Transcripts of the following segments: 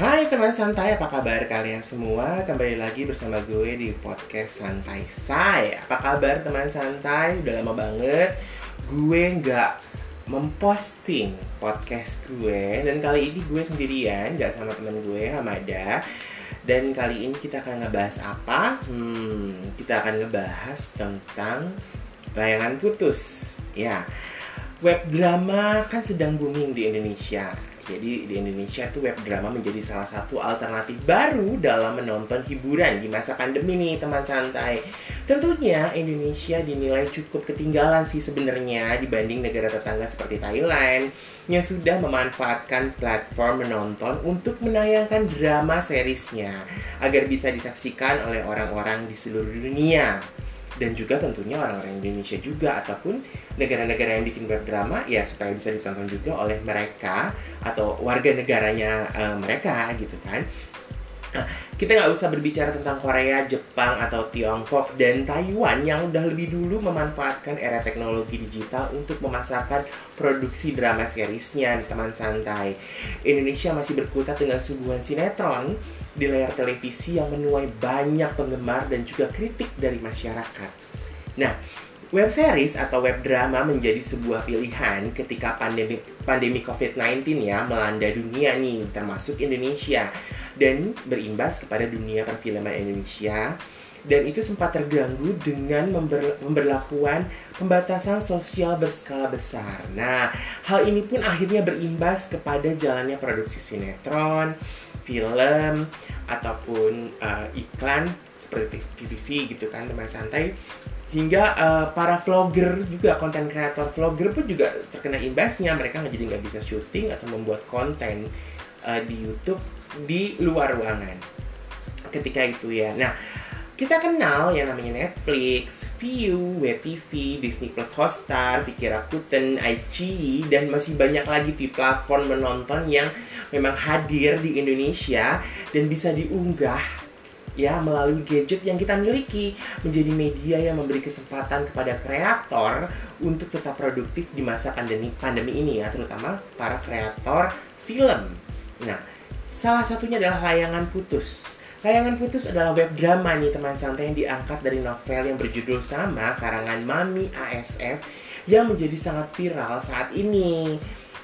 Hai teman santai, apa kabar kalian semua? Kembali lagi bersama gue di podcast Santai Say Apa kabar teman santai? Udah lama banget gue nggak memposting podcast gue Dan kali ini gue sendirian, nggak sama teman gue, Hamada Dan kali ini kita akan ngebahas apa? Hmm, kita akan ngebahas tentang layangan putus Ya, web drama kan sedang booming di Indonesia jadi di Indonesia tuh web drama menjadi salah satu alternatif baru dalam menonton hiburan di masa pandemi nih teman santai. Tentunya Indonesia dinilai cukup ketinggalan sih sebenarnya dibanding negara tetangga seperti Thailand yang sudah memanfaatkan platform menonton untuk menayangkan drama seriesnya agar bisa disaksikan oleh orang-orang di seluruh dunia dan juga tentunya orang-orang Indonesia juga ataupun negara-negara yang bikin web drama ya supaya bisa ditonton juga oleh mereka atau warga negaranya uh, mereka gitu kan. Nah, kita nggak usah berbicara tentang Korea, Jepang, atau Tiongkok dan Taiwan yang udah lebih dulu memanfaatkan era teknologi digital untuk memasarkan produksi drama seriesnya teman santai. Indonesia masih berkutat dengan suguhan sinetron di layar televisi yang menuai banyak penggemar dan juga kritik dari masyarakat. Nah, Web series atau web drama menjadi sebuah pilihan ketika pandemi pandemi COVID-19 ya melanda dunia nih, termasuk Indonesia dan berimbas kepada dunia perfilman Indonesia. Dan itu sempat terganggu dengan member, memberlakuan pembatasan sosial berskala besar. Nah, hal ini pun akhirnya berimbas kepada jalannya produksi sinetron, film, ataupun uh, iklan seperti TVC gitu kan teman santai. Hingga uh, para vlogger juga konten kreator vlogger pun juga terkena imbasnya. Mereka nggak jadi nggak bisa syuting atau membuat konten uh, di YouTube di luar ruangan ketika itu ya nah kita kenal yang namanya Netflix, View, WebTV, Disney Plus Hotstar, Fikir Rakuten, iQIYI, dan masih banyak lagi di platform menonton yang memang hadir di Indonesia dan bisa diunggah ya melalui gadget yang kita miliki menjadi media yang memberi kesempatan kepada kreator untuk tetap produktif di masa pandemi pandemi ini ya terutama para kreator film. Nah, salah satunya adalah layangan putus. Layangan Putus adalah web drama nih teman santai yang diangkat dari novel yang berjudul sama karangan Mami ASF yang menjadi sangat viral saat ini.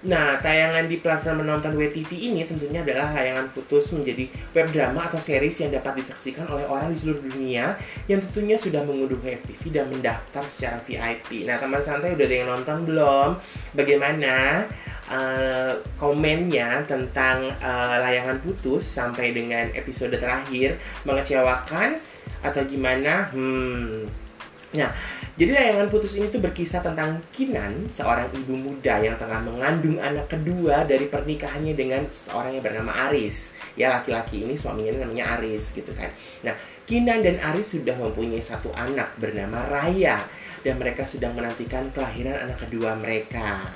Nah, tayangan di platform menonton WTV ini tentunya adalah tayangan putus menjadi web drama atau series yang dapat disaksikan oleh orang di seluruh dunia yang tentunya sudah mengunduh FTV dan mendaftar secara VIP. Nah, teman santai udah ada yang nonton belum? Bagaimana uh, komennya tentang uh, layangan putus sampai dengan episode terakhir mengecewakan atau gimana? Hmm. Nah, jadi layangan putus ini tuh berkisah tentang Kinan, seorang ibu muda yang tengah mengandung anak kedua dari pernikahannya dengan seorang yang bernama Aris. Ya laki-laki ini suaminya namanya Aris gitu kan. Nah, Kinan dan Aris sudah mempunyai satu anak bernama Raya dan mereka sedang menantikan kelahiran anak kedua mereka.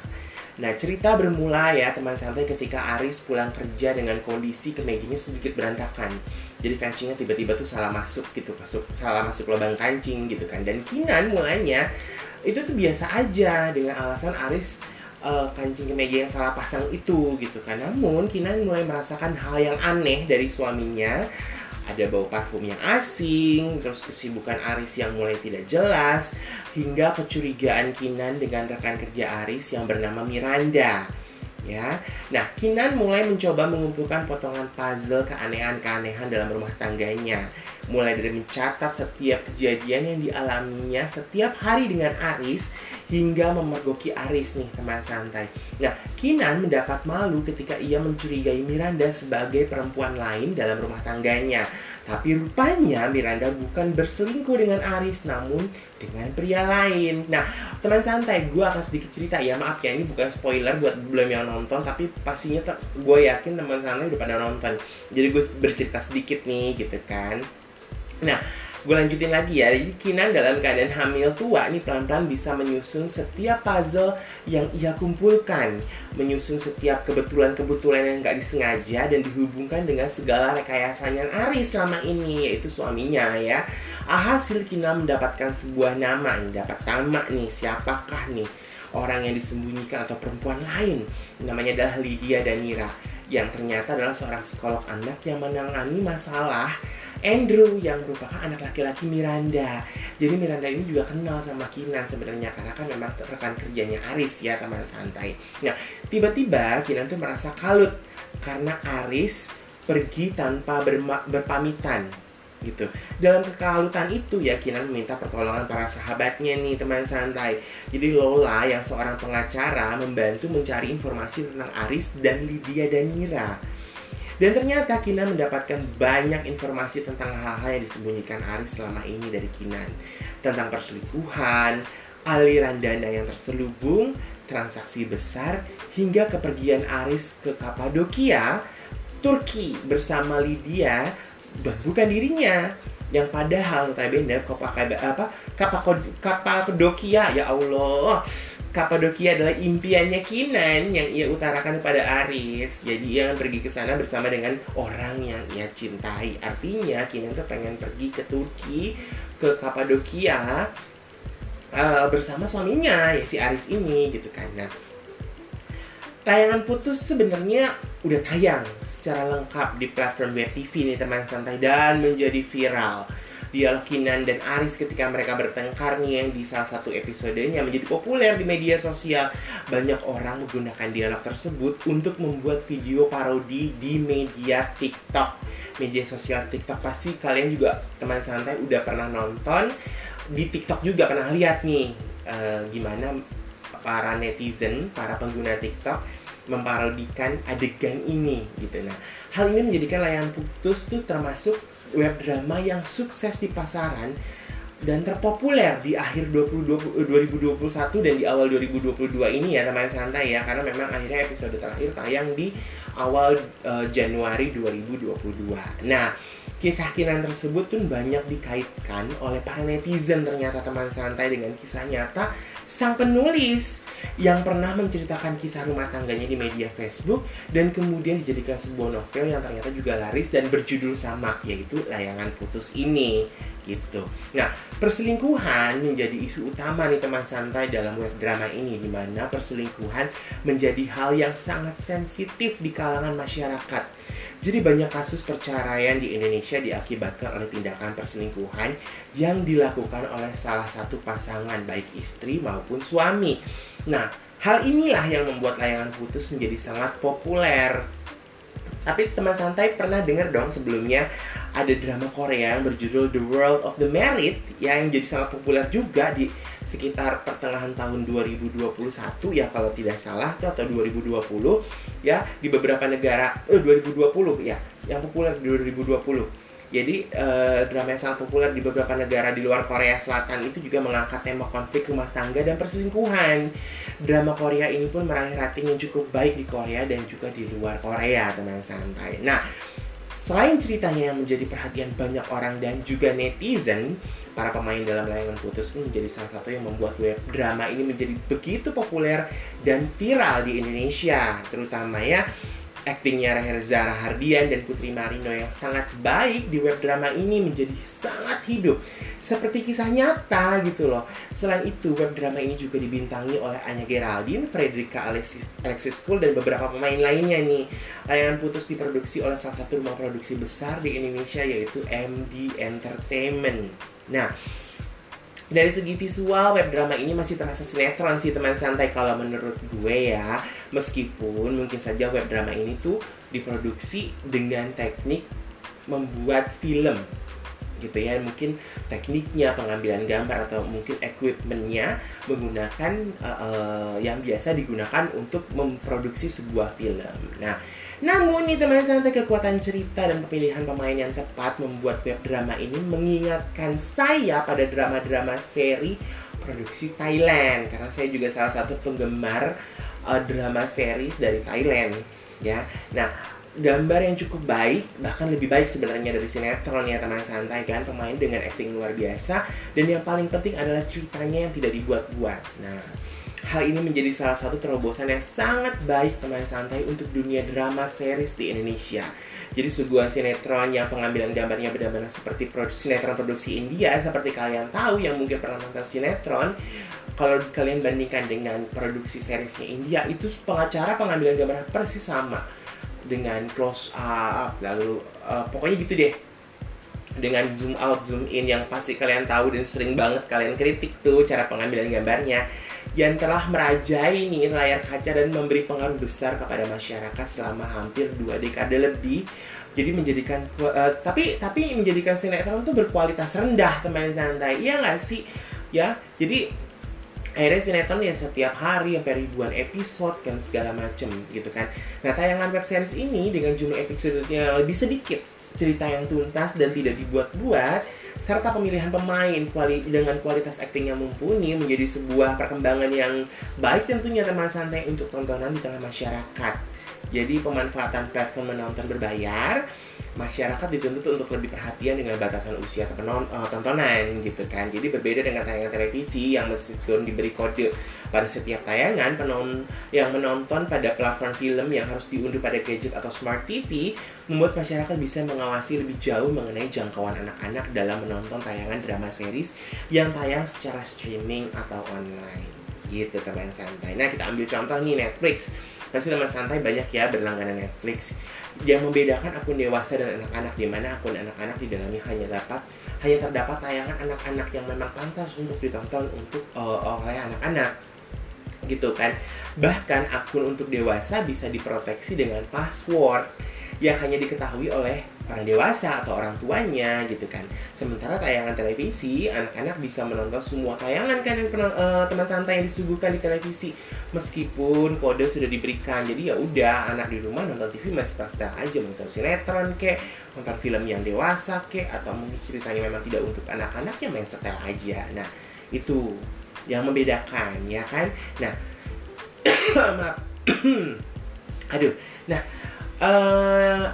Nah, cerita bermula ya teman santai ketika Aris pulang kerja dengan kondisi kemejanya sedikit berantakan. Jadi kancingnya tiba-tiba tuh salah masuk gitu, masuk salah masuk lubang kancing gitu kan. Dan Kinan mulainya itu tuh biasa aja dengan alasan Aris uh, kancing kemeja yang salah pasang itu gitu kan. Namun Kinan mulai merasakan hal yang aneh dari suaminya ada bau parfum yang asing, terus kesibukan Aris yang mulai tidak jelas, hingga kecurigaan Kinan dengan rekan kerja Aris yang bernama Miranda. Ya, nah Kinan mulai mencoba mengumpulkan potongan puzzle keanehan-keanehan dalam rumah tangganya, mulai dari mencatat setiap kejadian yang dialaminya setiap hari dengan Aris hingga memergoki Aris nih teman santai. Nah, Kinan mendapat malu ketika ia mencurigai Miranda sebagai perempuan lain dalam rumah tangganya. Tapi rupanya Miranda bukan berselingkuh dengan Aris, namun dengan pria lain. Nah, teman santai, gue akan sedikit cerita ya. Maaf ya, ini bukan spoiler buat belum yang nonton, tapi pastinya gue yakin teman santai udah pada nonton. Jadi gue bercerita sedikit nih, gitu kan. Nah, gue lanjutin lagi ya. Jadi Kinan dalam keadaan hamil tua nih pelan-pelan bisa menyusun setiap puzzle yang ia kumpulkan. Menyusun setiap kebetulan-kebetulan yang gak disengaja dan dihubungkan dengan segala rekayasanya Aris selama ini yaitu suaminya ya. Hasil Kinan mendapatkan sebuah nama nih dapat nama nih siapakah nih orang yang disembunyikan atau perempuan lain? Namanya adalah Lydia Danira yang ternyata adalah seorang psikolog anak yang menangani masalah Andrew yang merupakan anak laki-laki Miranda. Jadi Miranda ini juga kenal sama Kinan sebenarnya karena kan memang rekan kerjanya Aris ya teman santai. Nah tiba-tiba Kinan tuh merasa kalut karena Aris pergi tanpa berpamitan gitu. Dalam kekalutan itu ya Kinan meminta pertolongan para sahabatnya nih teman santai. Jadi Lola yang seorang pengacara membantu mencari informasi tentang Aris dan Lydia dan Mira. Dan ternyata Kinan mendapatkan banyak informasi tentang hal-hal yang disembunyikan Aris selama ini dari Kinan. Tentang perselingkuhan, aliran dana yang terselubung, transaksi besar, hingga kepergian Aris ke Kapadokia, Turki bersama Lydia dan bukan dirinya yang padahal notabene apa Kapadokia ya Allah Kapadokia adalah impiannya Kinan yang ia utarakan kepada Aris. Jadi ia pergi ke sana bersama dengan orang yang ia cintai. Artinya Kinan tuh pengen pergi ke Turki, ke Kapadokia uh, bersama suaminya ya si Aris ini gitu kan. Nah, tayangan putus sebenarnya udah tayang secara lengkap di platform web TV nih teman santai dan menjadi viral dialog Kinan dan Aris ketika mereka bertengkar nih yang di salah satu episodenya menjadi populer di media sosial. Banyak orang menggunakan dialog tersebut untuk membuat video parodi di media TikTok. Media sosial TikTok pasti kalian juga teman santai udah pernah nonton di TikTok juga pernah lihat nih uh, gimana para netizen, para pengguna TikTok memparodikan adegan ini gitu nah hal ini menjadikan layangan putus tuh termasuk web drama yang sukses di pasaran dan terpopuler di akhir 2020, 2021 dan di awal 2022 ini ya teman santai ya karena memang akhirnya episode terakhir tayang di awal uh, Januari 2022. Nah, kisah Kinan tersebut pun banyak dikaitkan oleh para netizen ternyata teman santai dengan kisah nyata sang penulis yang pernah menceritakan kisah rumah tangganya di media Facebook dan kemudian dijadikan sebuah novel yang ternyata juga laris dan berjudul sama yaitu Layangan Putus ini gitu. Nah, perselingkuhan menjadi isu utama nih teman santai dalam web drama ini di mana perselingkuhan menjadi hal yang sangat sensitif di kalangan masyarakat jadi banyak kasus perceraian di Indonesia diakibatkan oleh tindakan perselingkuhan yang dilakukan oleh salah satu pasangan baik istri maupun suami. Nah, hal inilah yang membuat layangan putus menjadi sangat populer. Tapi teman santai pernah dengar dong sebelumnya ada drama Korea yang berjudul The World of the Married ya yang jadi sangat populer juga di sekitar pertengahan tahun 2021 ya kalau tidak salah atau 2020 ya di beberapa negara eh 2020 ya yang populer di 2020 jadi uh, drama yang sangat populer di beberapa negara di luar Korea Selatan itu juga mengangkat tema konflik rumah tangga dan perselingkuhan. Drama Korea ini pun meraih rating yang cukup baik di Korea dan juga di luar Korea, teman santai. Nah, Selain ceritanya yang menjadi perhatian banyak orang dan juga netizen, para pemain dalam layangan putus pun menjadi salah satu yang membuat web drama ini menjadi begitu populer dan viral di Indonesia, terutama ya Aktingnya Reza Rahardian dan Putri Marino yang sangat baik di web drama ini menjadi sangat hidup seperti kisah nyata gitu loh. Selain itu, web drama ini juga dibintangi oleh Anya Geraldine, Frederica Alexis, Alexis School, dan beberapa pemain lainnya nih. Layangan Putus diproduksi oleh salah satu rumah produksi besar di Indonesia yaitu MD Entertainment. Nah, dari segi visual web drama ini masih terasa sinetron sih teman santai kalau menurut gue ya. Meskipun mungkin saja web drama ini tuh diproduksi dengan teknik membuat film gitu ya. Mungkin tekniknya pengambilan gambar atau mungkin equipmentnya menggunakan uh, uh, yang biasa digunakan untuk memproduksi sebuah film. Nah namun teman santai kekuatan cerita dan pemilihan pemain yang tepat membuat web drama ini mengingatkan saya pada drama-drama seri produksi Thailand karena saya juga salah satu penggemar uh, drama series dari Thailand ya. Nah, gambar yang cukup baik bahkan lebih baik sebenarnya dari sinetron ya teman santai kan pemain dengan acting luar biasa dan yang paling penting adalah ceritanya yang tidak dibuat-buat. Nah, Hal ini menjadi salah satu terobosan yang sangat baik teman santai untuk dunia drama series di Indonesia. Jadi sebuah sinetron yang pengambilan gambarnya benar-benar seperti sinetron produksi India seperti kalian tahu yang mungkin pernah nonton sinetron kalau kalian bandingkan dengan produksi seriesnya India itu pengacara pengambilan gambar persis sama dengan close up lalu uh, pokoknya gitu deh dengan zoom out zoom in yang pasti kalian tahu dan sering banget kalian kritik tuh cara pengambilan gambarnya yang telah merajai nih layar kaca dan memberi pengaruh besar kepada masyarakat selama hampir dua dekade lebih. Jadi menjadikan uh, tapi tapi menjadikan sinetron tuh berkualitas rendah teman santai. Iya nggak sih? Ya jadi akhirnya sinetron ya setiap hari sampai ribuan episode kan segala macem gitu kan. Nah tayangan web series ini dengan jumlah episodenya lebih sedikit cerita yang tuntas dan tidak dibuat-buat serta pemilihan pemain kuali dengan kualitas akting yang mumpuni menjadi sebuah perkembangan yang baik tentunya teman santai untuk tontonan di tengah masyarakat. Jadi pemanfaatan platform menonton berbayar masyarakat dituntut untuk lebih perhatian dengan batasan usia penon uh, tontonan gitu kan. Jadi berbeda dengan tayangan televisi yang meskipun diberi kode pada setiap tayangan penon yang menonton pada platform film yang harus diunduh pada gadget atau smart TV membuat masyarakat bisa mengawasi lebih jauh mengenai jangkauan anak-anak dalam menonton tayangan drama series yang tayang secara streaming atau online gitu teman santai. Nah kita ambil contoh nih Netflix. Pasti teman santai banyak ya berlangganan Netflix yang membedakan akun dewasa dan anak-anak di mana akun anak-anak di dalamnya hanya dapat hanya terdapat tayangan anak-anak yang memang pantas untuk ditonton untuk uh, oleh anak-anak gitu kan bahkan akun untuk dewasa bisa diproteksi dengan password yang hanya diketahui oleh orang dewasa atau orang tuanya gitu kan. Sementara tayangan televisi, anak-anak bisa menonton semua tayangan kan yang uh, teman santai yang disuguhkan di televisi meskipun kode sudah diberikan. Jadi ya udah anak di rumah nonton TV masih setel aja nonton sinetron kek, nonton film yang dewasa kek atau mungkin ceritanya memang tidak untuk anak-anak ya main setel aja. Nah, itu yang membedakan ya kan. Nah, maaf. Aduh. Nah, uh,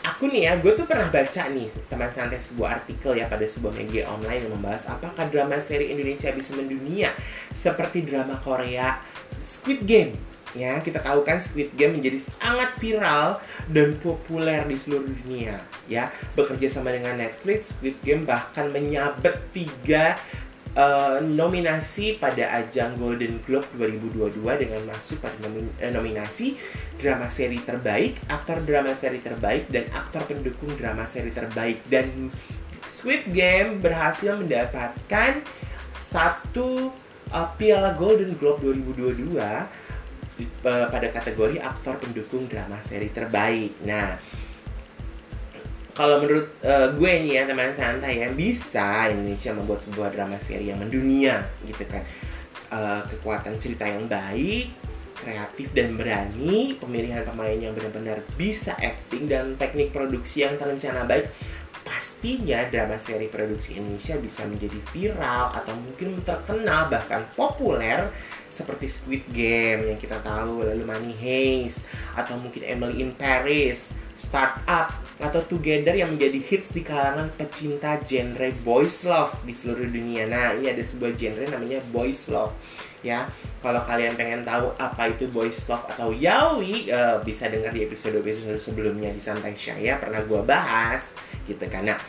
aku nih ya, gue tuh pernah baca nih teman santai sebuah artikel ya pada sebuah media online yang membahas apakah drama seri Indonesia bisa mendunia seperti drama Korea Squid Game. Ya, kita tahu kan Squid Game menjadi sangat viral dan populer di seluruh dunia. Ya, bekerja sama dengan Netflix, Squid Game bahkan menyabet tiga uh, nominasi pada ajang Golden Globe 2022 dengan masuk pada eh, nominasi drama seri terbaik, aktor drama seri terbaik, dan aktor pendukung drama seri terbaik. Dan Squid Game berhasil mendapatkan satu uh, piala Golden Globe 2022 uh, pada kategori aktor pendukung drama seri terbaik. Nah, kalau menurut uh, gue nih ya teman santai ya bisa Indonesia membuat sebuah drama seri yang mendunia gitu kan. Uh, kekuatan cerita yang baik kreatif dan berani pemilihan pemain yang benar-benar bisa acting dan teknik produksi yang terencana baik pastinya drama seri produksi Indonesia bisa menjadi viral atau mungkin terkenal bahkan populer seperti Squid Game yang kita tahu lalu Money Heist atau mungkin Emily in Paris startup atau together yang menjadi hits di kalangan pecinta genre boys love di seluruh dunia. Nah, ini ada sebuah genre namanya boys love. Ya, kalau kalian pengen tahu apa itu boys love atau yaoi, uh, bisa dengar di episode-episode sebelumnya di Santai Syaya pernah gue bahas gitu kan. Nah,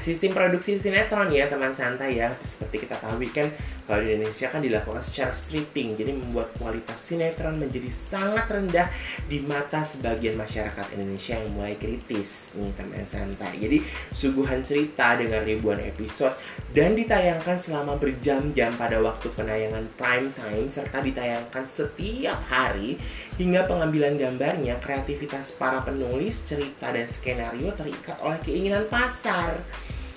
sistem produksi sinetron ya teman santai ya seperti kita tahu kan kalau di Indonesia kan dilakukan secara stripping jadi membuat kualitas sinetron menjadi sangat rendah di mata sebagian masyarakat Indonesia yang mulai kritis nih teman santai. Jadi suguhan cerita dengan ribuan episode dan ditayangkan selama berjam-jam pada waktu penayangan prime time serta ditayangkan setiap hari hingga pengambilan gambarnya kreativitas para penulis cerita dan skenario terikat oleh keinginan pasar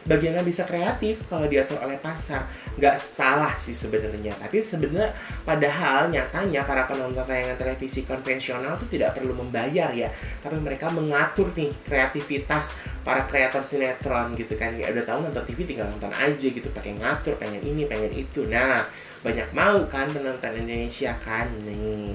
bagaimana bisa kreatif kalau diatur oleh pasar. Nggak salah sih sebenarnya. Tapi sebenarnya padahal nyatanya para penonton tayangan televisi konvensional tuh tidak perlu membayar ya. Tapi mereka mengatur nih kreativitas para kreator sinetron gitu kan. Ya udah tahu nonton TV tinggal nonton aja gitu. Pakai ngatur pengen ini pengen itu. Nah banyak mau kan penonton Indonesia kan nih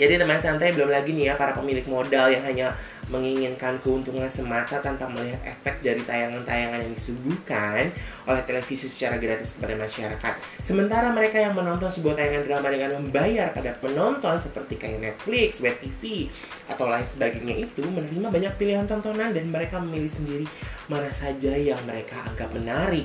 jadi teman santai belum lagi nih ya para pemilik modal yang hanya menginginkan keuntungan semata tanpa melihat efek dari tayangan-tayangan yang disuguhkan oleh televisi secara gratis kepada masyarakat. Sementara mereka yang menonton sebuah tayangan drama dengan membayar pada penonton seperti kayak Netflix, Web TV, atau lain sebagainya itu menerima banyak pilihan tontonan dan mereka memilih sendiri mana saja yang mereka anggap menarik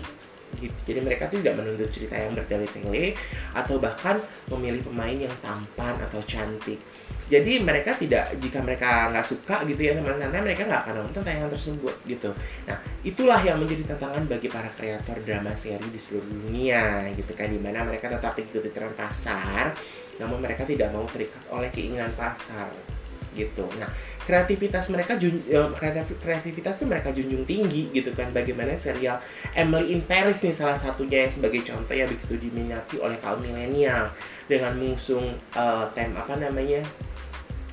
gitu. Jadi mereka tuh tidak menuntut cerita yang bertele-tele atau bahkan memilih pemain yang tampan atau cantik. Jadi mereka tidak jika mereka nggak suka gitu ya teman santai mereka nggak akan nonton tayangan tersebut gitu. Nah itulah yang menjadi tantangan bagi para kreator drama seri di seluruh dunia gitu kan di mana mereka tetap mengikuti tren pasar, namun mereka tidak mau terikat oleh keinginan pasar gitu. Nah kreativitas mereka ya, kreativitas tuh mereka junjung tinggi gitu kan. Bagaimana serial Emily in Paris nih salah satunya yang sebagai contoh ya begitu diminati oleh kaum milenial. Dengan mengusung uh, tema apa namanya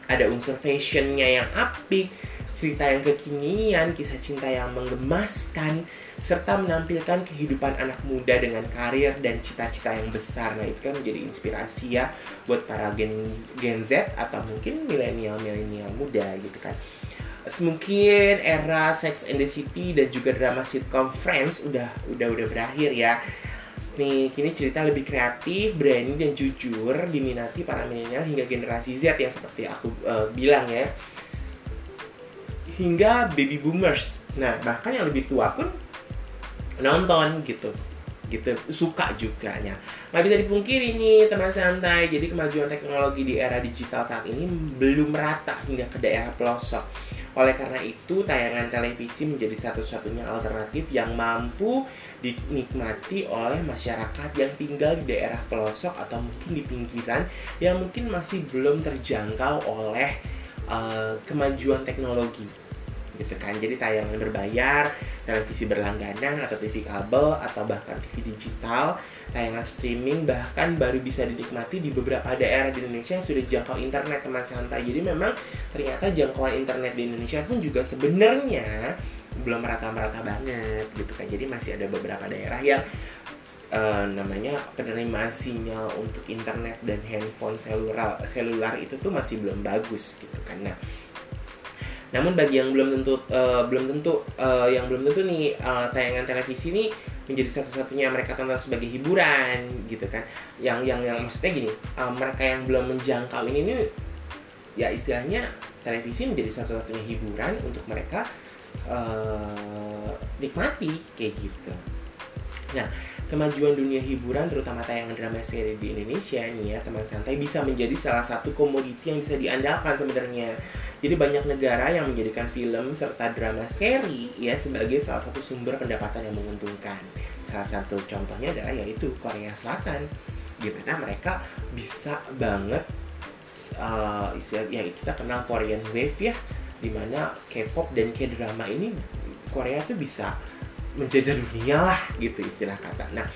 ada unsur fashionnya yang apik cerita yang kekinian, kisah cinta yang menggemaskan, serta menampilkan kehidupan anak muda dengan karir dan cita-cita yang besar. Nah, itu kan menjadi inspirasi ya buat para gen, gen Z atau mungkin milenial-milenial muda gitu kan. Mungkin era Sex and the City dan juga drama sitcom Friends udah udah udah berakhir ya. Nih, kini cerita lebih kreatif, berani dan jujur diminati para milenial hingga generasi Z yang seperti aku uh, bilang ya hingga baby boomers. Nah, bahkan yang lebih tua pun nonton gitu. Gitu suka juga ya nggak bisa dipungkiri nih teman santai. Jadi kemajuan teknologi di era digital saat ini belum merata hingga ke daerah pelosok. Oleh karena itu tayangan televisi menjadi satu-satunya alternatif yang mampu dinikmati oleh masyarakat yang tinggal di daerah pelosok atau mungkin di pinggiran yang mungkin masih belum terjangkau oleh uh, kemajuan teknologi gitu kan. Jadi tayangan berbayar televisi berlangganan atau TV kabel atau bahkan TV digital tayangan streaming bahkan baru bisa dinikmati di beberapa daerah di Indonesia yang sudah jangkau internet teman santai. Jadi memang ternyata jangkauan internet di Indonesia pun juga sebenarnya belum merata-merata banget gitu kan. Jadi masih ada beberapa daerah yang uh, namanya penerimaan sinyal untuk internet dan handphone selular selular itu tuh masih belum bagus gitu kan. Nah namun bagi yang belum tentu uh, belum tentu uh, yang belum tentu nih uh, tayangan televisi ini menjadi satu-satunya mereka tonton sebagai hiburan gitu kan. Yang yang yang maksudnya gini, uh, mereka yang belum menjangkau ini nih ya istilahnya televisi menjadi satu-satunya hiburan untuk mereka uh, nikmati kayak gitu. Nah, kemajuan dunia hiburan terutama tayangan drama seri di Indonesia nih ya teman santai bisa menjadi salah satu komoditi yang bisa diandalkan sebenarnya. Jadi banyak negara yang menjadikan film serta drama seri ya sebagai salah satu sumber pendapatan yang menguntungkan. Salah satu contohnya adalah yaitu Korea Selatan. Gimana mereka bisa banget uh, istilah ya kita kenal Korean Wave ya di mana K-pop dan K-drama ini Korea tuh bisa menjajah dunia lah gitu istilah kata. Nah,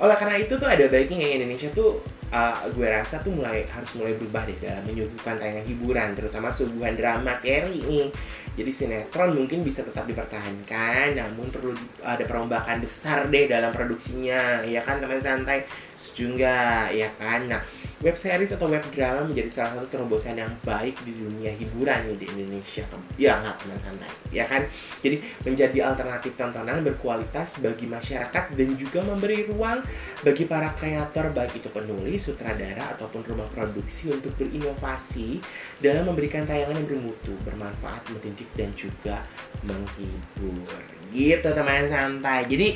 oleh karena itu tuh ada baiknya yang Indonesia tuh uh, gue rasa tuh mulai harus mulai berubah deh dalam menyuguhkan tayangan hiburan, terutama suguhan drama seri nih. Jadi sinetron mungkin bisa tetap dipertahankan, namun perlu ada perombakan besar deh dalam produksinya, ya kan teman santai, juga ya kan. Nah, web series atau web drama menjadi salah satu terobosan yang baik di dunia hiburan nih di Indonesia. Ya nggak teman santai. Ya kan? Jadi menjadi alternatif tontonan berkualitas bagi masyarakat dan juga memberi ruang bagi para kreator baik itu penulis sutradara ataupun rumah produksi untuk berinovasi dalam memberikan tayangan yang bermutu bermanfaat mendidik dan juga menghibur. Gitu teman santai. Jadi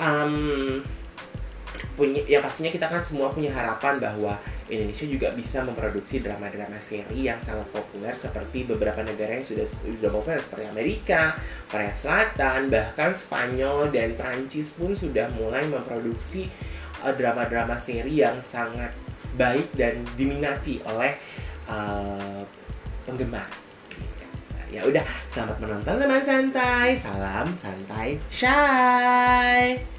um, punya ya pastinya kita kan semua punya harapan bahwa Indonesia juga bisa memproduksi drama-drama seri yang sangat populer seperti beberapa negara yang sudah sudah populer seperti Amerika, Korea Selatan, bahkan Spanyol dan Prancis pun sudah mulai memproduksi uh, drama-drama seri yang sangat baik dan diminati oleh uh, penggemar. Ya udah, selamat menonton teman santai. Salam santai, shy.